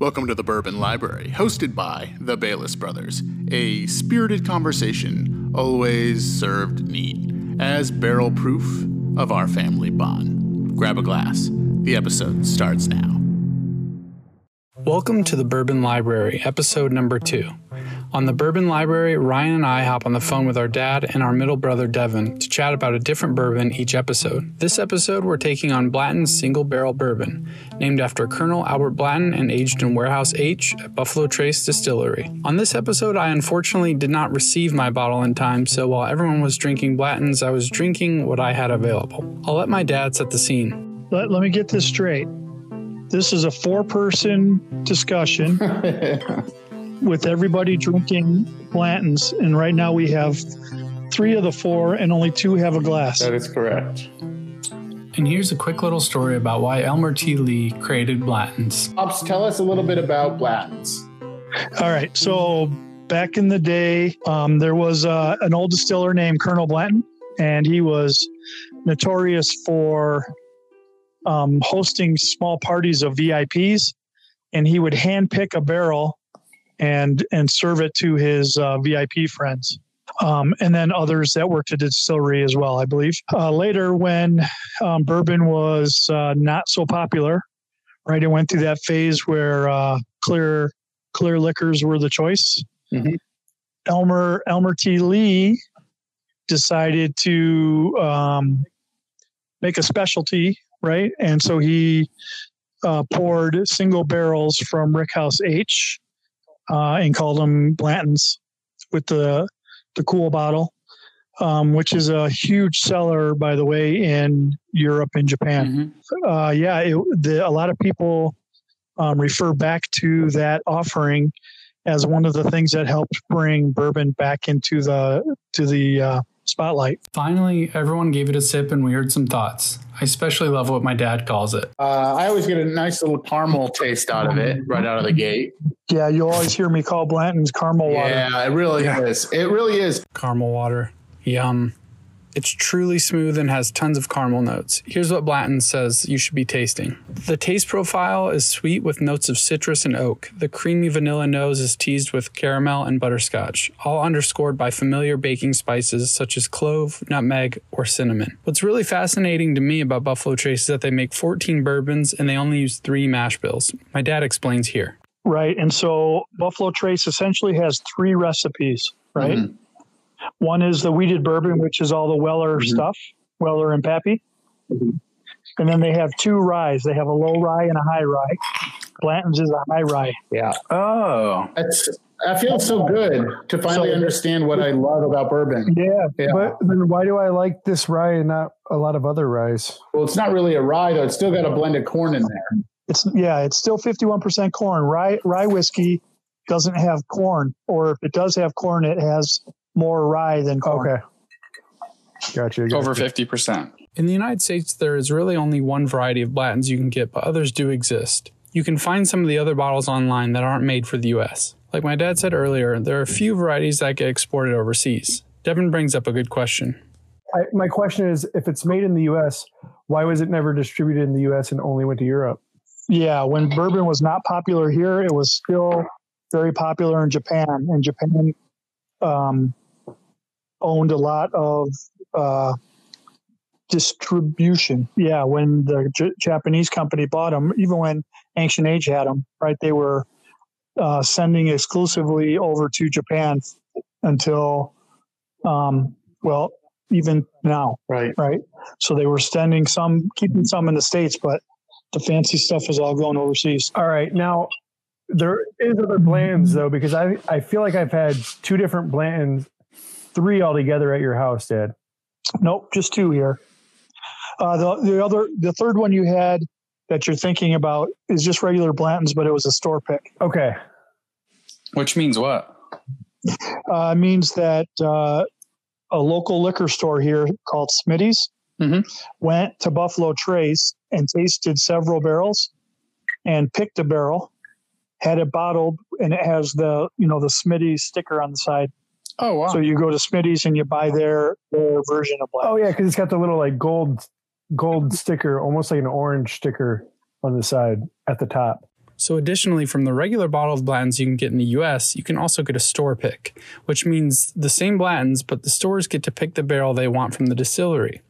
Welcome to the Bourbon Library, hosted by the Balas Brothers. A spirited conversation, always served neat, as barrel proof of our family bond. Grab a glass. The episode starts now. Welcome to the Bourbon Library, episode number two. On the Bourbon Library, Ryan and I hop on the phone with our dad and our middle brother Devin to chat about a different bourbon each episode. This episode, we're taking on Blanton's Single Barrel Bourbon, named after Colonel Albert Blanton and aged in Warehouse H at Buffalo Trace Distillery. On this episode, I unfortunately did not receive my bottle in time, so while everyone was drinking Blanton's, I was drinking what I had available. I'll let my dad set the scene. Let, let me get this straight. This is a four person discussion with everybody drinking Blanton's. And right now we have three of the four, and only two have a glass. That is correct. And here's a quick little story about why Elmer T. Lee created Blanton's. Ops, tell us a little bit about Blanton's. All right. So back in the day, um, there was uh, an old distiller named Colonel Blanton, and he was notorious for um, hosting small parties of VIPs. And he would handpick a barrel and and serve it to his uh, VIP friends. Um, and then others that worked at the distillery as well, I believe. Uh, later, when um, bourbon was uh, not so popular, right, it went through that phase where uh, clear clear liquors were the choice. Mhm. Elmer Elmer T. Lee decided to um, make a specialty, right, and so he uh, poured single barrels from Rickhouse H uh, and called them Blanton's with the the cool bottle, um, which is a huge seller, by the way, in Europe and Japan. Uh, yeah, it, the, a lot of people um, refer back to that offering as one of the things that helped bring bourbon back into the to the uh, spotlight. Finally, everyone gave it a sip and we heard some thoughts. I especially love what my dad calls it. Uh, I always get a nice little caramel taste out of it right out of the gate. Yeah, you always hear me call Blanton's caramel water. Yeah, it really is. It really is. Caramel water. Yum. It's truly smooth and has tons of caramel notes. Here's what Blanton says you should be tasting. The taste profile is sweet with notes of citrus and oak. The creamy vanilla nose is teased with caramel and butterscotch, all underscored by familiar baking spices such as clove, nutmeg, or cinnamon. What's really fascinating to me about Buffalo Trace is that they make 14 bourbons and they only use three mash bills. My dad explains here. Right. And so Buffalo Trace essentially has three recipes, right? Mhm. One is the wheated bourbon, which is all the Weller Mhm. stuff, Weller and Pappy. Mhm. And then they have two ryes. They have a low rye and a high rye. Blanton's is a high rye. Yeah. Oh. It's, I feel so good to finally So- understand what I love about bourbon. Yeah. Yeah. But then why do I like this rye and not a lot of other ryes? Well, it's not really a rye, though. It's still got a blended corn in there. It's yeah, it's still 51% corn. Rye rye whiskey doesn't have corn, or if it does have corn, it has more rye than corn. Okay. Gotcha. gotcha. over 50%. In the United States, there is really only one variety of Blanton's you can get, but others do exist. You can find some of the other bottles online that aren't made for the US. Like my dad said earlier, there are a few varieties that get exported overseas. Devin brings up a good question. I, my question is if it's made in the US, why was it never distributed in the US and only went to Europe? Yeah, when bourbon was not popular here, it was still very popular in Japan, and Japan um, owned a lot of uh, distribution. Yeah, when the J- Japanese company bought them, even when Ancient Age had them, right? They were uh, sending exclusively over to Japan until, um, well, even now, Right. right? So they were sending some, keeping some in the states, but the fancy stuff is all going overseas. All right. Now, there is other Blantons, though, because I, I feel like I've had two different Blantons, three altogether at your house, Dad. Nope, just two here. Uh, the the other the third one you had that you're thinking about is just regular Blanton's, but it was a store pick. Okay. Which means what? Uh, means that uh, a local liquor store here called Smitty's Mhm. went to Buffalo Trace and tasted several barrels and picked a barrel, had it bottled, and it has the you know the Smitty's sticker on the side. Oh, wow. So you go to Smitty's and you buy their their version of Blanton. Oh, yeah, because it's got the little like gold gold sticker, almost like an orange sticker on the side at the top. So, additionally, from the regular bottle of Blanton's you can get in the US, you can also get a store pick, which means the same Blanton's, but the stores get to pick the barrel they want from the distillery.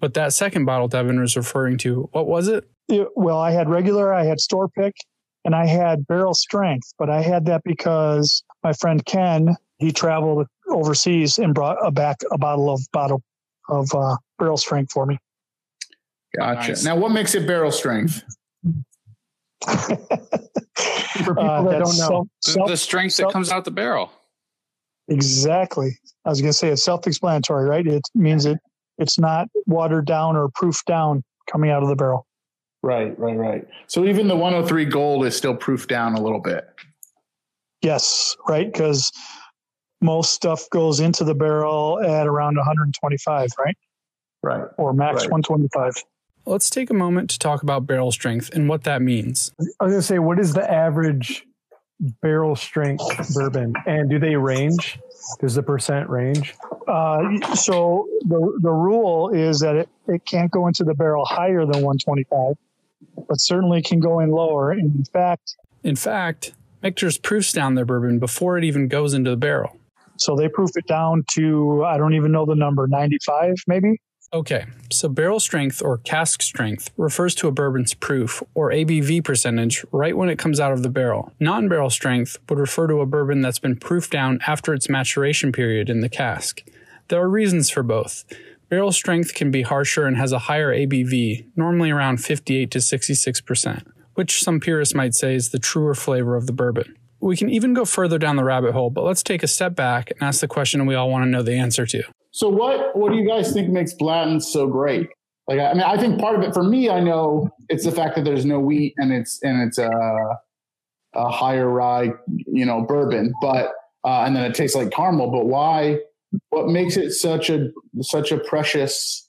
But that second bottle Devin was referring to, what was it? It- well, I had regular, I had store pick, and I had barrel strength, but I had that because my friend Ken, he traveled overseas and brought a back a bottle of bottle of uh, barrel strength for me. Gotcha. Nice. Now, what makes it barrel strength? For people Uh, that don't know, self- The, strength self- that comes out the barrel. Exactly. I was going to say it's self-explanatory, right? It means it it's not watered down or proofed down coming out of the barrel. Right, right, right. So even the 103 gold is still proofed down a little bit. Yes, right? Because most stuff goes into the barrel at around 125, right? Right. Or max Right. 125. Let's take a moment to talk about barrel strength and what that means. I was gonna say, what is the average barrel strength bourbon, and do they range? Does the percent range? Uh, so the the rule is that it, it can't go into the barrel higher than 125, but certainly can go in lower. In fact, In fact, Michter's proofs down their bourbon before it even goes into the barrel. So they proof it down to I don't even know the number, 95 maybe. Okay, so barrel strength or cask strength refers to a bourbon's proof or ABV percentage right when it comes out of the barrel. Non barrel strength would refer to a bourbon that's been proofed down after its maturation period in the cask. There are reasons for both. Barrel strength can be harsher and has a higher ABV, normally around 58 to 66%, which some purists might say is the truer flavor of the bourbon. We can even go further down the rabbit hole, but let's take a step back and ask the question we all want to know the answer to. So what what do you guys think makes Blanton's so great? Like I mean, I think part of it for me, I know it's the fact that there's no wheat and it's and it's a a higher rye, you know, bourbon, but uh, and then it tastes like caramel. But why? What makes it such a such a precious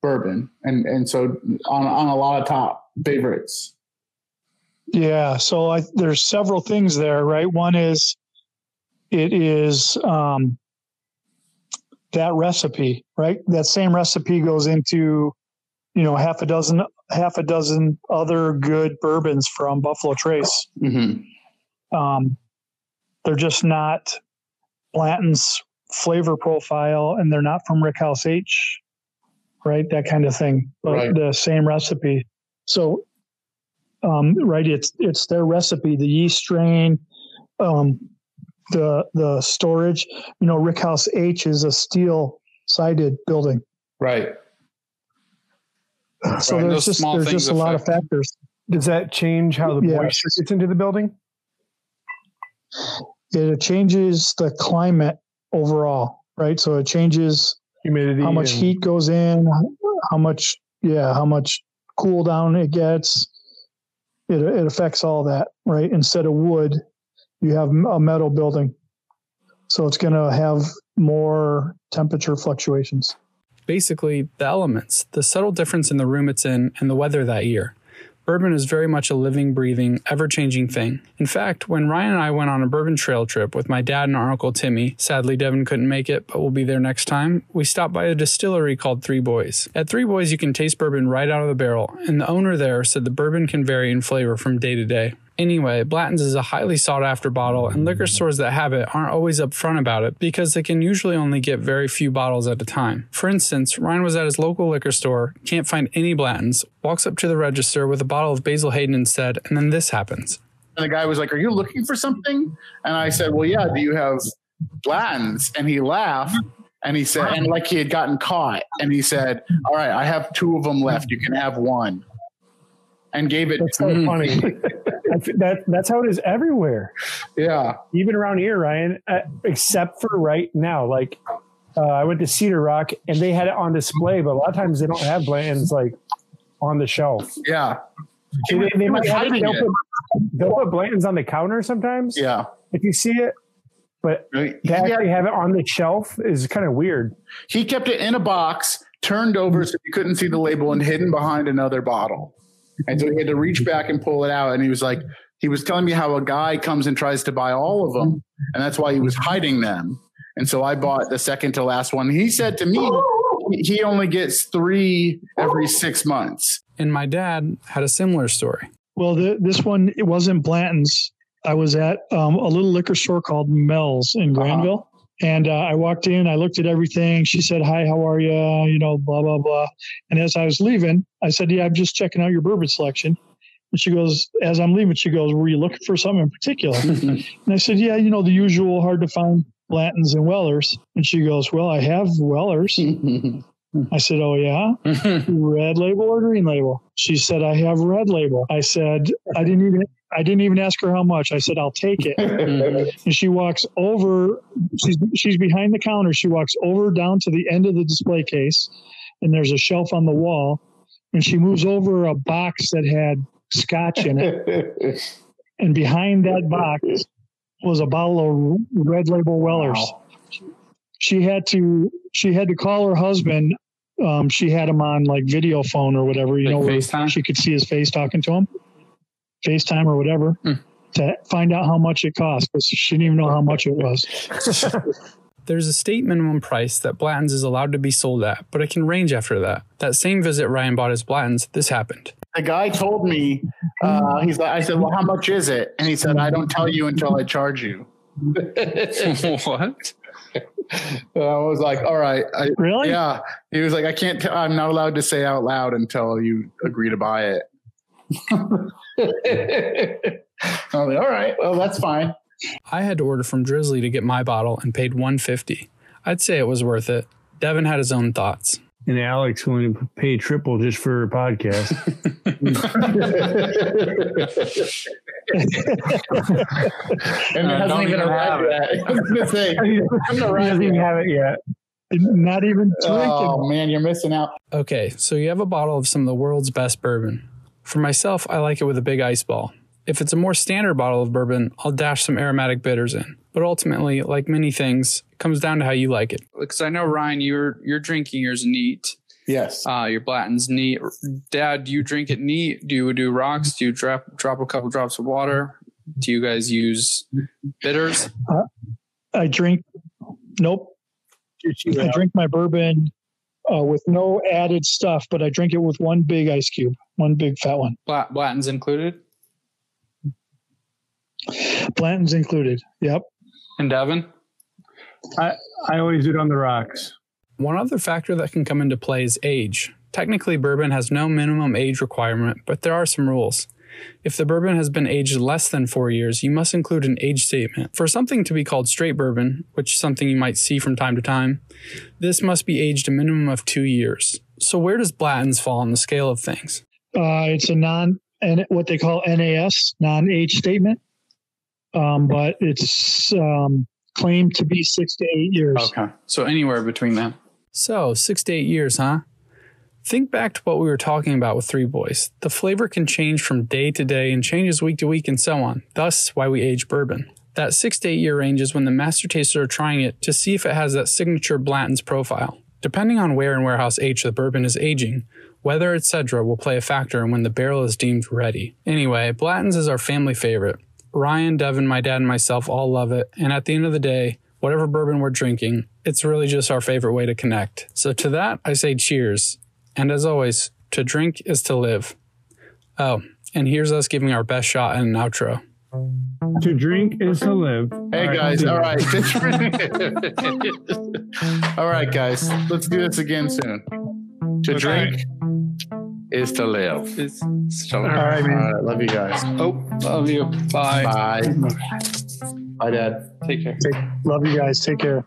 bourbon? And and so on on a lot of top favorites. Yeah, so I, there's several things there, right? One is it is um, that recipe, right? That same recipe goes into, you know, half a dozen, half a dozen other good bourbons from Buffalo Trace. Mm-hmm. Um, they're just not Blanton's flavor profile, and they're not from Rickhouse H, right? That kind of thing. But Right. the same recipe. So, um, right, it's it's their recipe. The yeast strain, um, the the storage. You know, Rickhouse H is a steel sided building, Right. so Right, there's those just there's just a lot of factors. Does that change how the Yes. moisture gets into the building? It changes the climate overall, right? So it changes Humidity. how much and- heat goes in, how much, yeah, how much cool down it gets. It, it affects all that, right? Instead of wood, you have a metal building. So it's going to have more temperature fluctuations. basically the elements, the subtle difference in the room it's in, and the weather that year. Bourbon is very much a living, breathing, ever changing thing. In fact, when Ryan and I went on a bourbon trail trip with my dad and our uncle Timmy, sadly Devin couldn't make it, but we'll be there next time, we stopped by a distillery called Three Boys. At Three Boys, you can taste bourbon right out of the barrel, and the owner there said the bourbon can vary in flavor from day to day. Anyway, Blanton's is a highly sought after bottle, and liquor stores that have it aren't always upfront about it because they can usually only get very few bottles at a time. For instance, Ryan was at his local liquor store, can't find any Blanton's, walks up to the register with a bottle of Basil Hayden instead, and then this happens. And the guy was like, "Are you looking for something?" And I said, "Well, yeah. Do you have Blanton's?" And he laughed. And he said, and like he had gotten caught, and he said, "All right, I have two of them left. You can have one." And gave it. That's so mm. funny. That's- that, that's how it is everywhere, Yeah, even around here, Ryan. Uh, except for right now, like uh, I went to Cedar Rock and they had it on display, but a lot of times they don't have Blanton's like on the shelf. yeah, They, they, they might have it, they'll, put, they'll put Blanton's on the counter sometimes yeah. if you see it, but to actually have it on the shelf is kind of weird. he kept it in a box, turned over so you couldn't see the label, and hidden behind another bottle. And so he had to reach back and pull it out. And he was like, he was telling me how a guy comes and tries to buy all of them, and that's why he was hiding them. And so I bought the second to last one. He said to me, he- he only gets three every six months. And my dad had a similar story. Well, the, this one it wasn't Blanton's. I was at um, a little liquor store called Mel's in Granville, and uh, I walked in. I looked at everything. She said, "Hi, how are you?" You know, blah blah blah. And as I was leaving, I said, "Yeah, I'm just checking out your bourbon selection." And she goes, as I'm leaving, she goes, "Were you looking for something in particular?" and I said, "Yeah, you know, the usual, hard to find Blantons and Wellers." And she goes, "Well, I have Wellers." I said, "Oh yeah, red label or green label?" She said, "I have red label." I said, "I didn't even I didn't even ask her how much." I said, "I'll take it." and she walks over. She's she's behind the counter. She walks over down to the end of the display case, and there's a shelf on the wall. And she moves over a box that had scotch in it, and behind that box was a bottle of red label Wellers she had to she had to call her husband um, she had him on like video phone or whatever you Like know FaceTime? she could see his face talking to him facetime or whatever Hmm. to find out how much it cost because she didn't even know how much it was There's a state minimum price that Blanton's is allowed to be sold at, but it can range after that. That same visit Ryan bought his Blanton's, this happened. the guy told me, uh, he's like, I said, well, how much is it? And he said, I don't tell you until I charge you. what? And I was like, all right. I, really yeah. He was like, I can't, i I'm not allowed to say out loud until you agree to buy it. I was like, all right, well, that's fine. I had to order from Drizly to get my bottle and paid 150. I'd say it was worth it. Devin had his own thoughts. And Alec's willing to pay triple just for a podcast. And Uh, it hasn't even even arrived yet. I was going to say, he doesn't even have it yet. not even drinking Oh, man, you're missing out. Okay, so you have a bottle of some of the world's best bourbon. For myself, I like it with a big ice ball. If it's a more standard bottle of bourbon, I'll dash some aromatic bitters in. But ultimately, like many things, it comes down to how you like it. Because I know Ryan, you're you're drinking yours neat. Yes. Uh, your Blanton's neat. Dad, do you drink it neat? Do you do rocks? Do you drop drop a couple drops of water? Do you guys use bitters? i drink nope i drink my bourbon uh, with no added stuff but i drink it with one big ice cube one big fat one Blat- Blanton's included. blanton's included yep And Devin? I always do it on the rocks. One other factor that can come into play is age. Technically, bourbon has no minimum age requirement, but there are some rules. If the bourbon has been aged less than four years, you must include an age statement. For something to be called straight bourbon, which is something you might see from time to time, this must be aged a minimum of two years. So, where does Blanton's fall on the scale of things? Uh, it's a non and what they call NAS, non-age statement, um, but it's um, claimed to be six to eight years. Okay. So anywhere between that. So, six to eight years, huh? Think back to what we were talking about with Three Boys. The flavor can change from day to day and changes week to week and so on. Thus, why we age bourbon. That six to eight year range is when the master tasters are trying it to see if it has that signature Blanton's profile. Depending on where and warehouse H the bourbon is aging, weather, etc., will play a factor in when the barrel is deemed ready. Anyway, Blanton's is our family favorite. Ryan, Devin, my dad, and myself all love it, and at the end of the day, whatever bourbon we're drinking, it's really just our favorite way to connect. So to that, I say cheers. And as always, to drink is to live. Oh, and here's us giving our best shot at an outro. To drink is to live. Hey All right, guys, see all right. all right, guys. Let's do this again soon. To Okay. drink is to live. It's so All right, All man. right, love you guys. Oh, love you. Bye. Bye. Bye, Dad. Take care. Love you guys. Take care.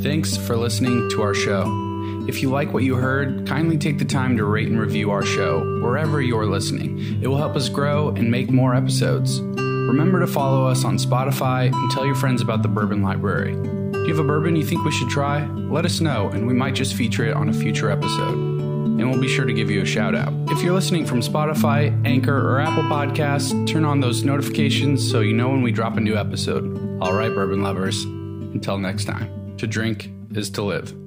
Thanks for listening to our show. If you like what you heard, kindly take the time to rate and review our show wherever you're listening. It will help us grow and make more episodes. Remember to follow us on Spotify and tell your friends about the Bourbon Library. Do you have a bourbon you think we should try? Let us know, and we might just feature it on a future episode. And we'll be sure to give you a shout out. If you're listening from Spotify, Anchor, or Apple Podcasts, turn on those notifications so you know when we drop a new episode. All right, bourbon lovers, until next time, to drink is to live.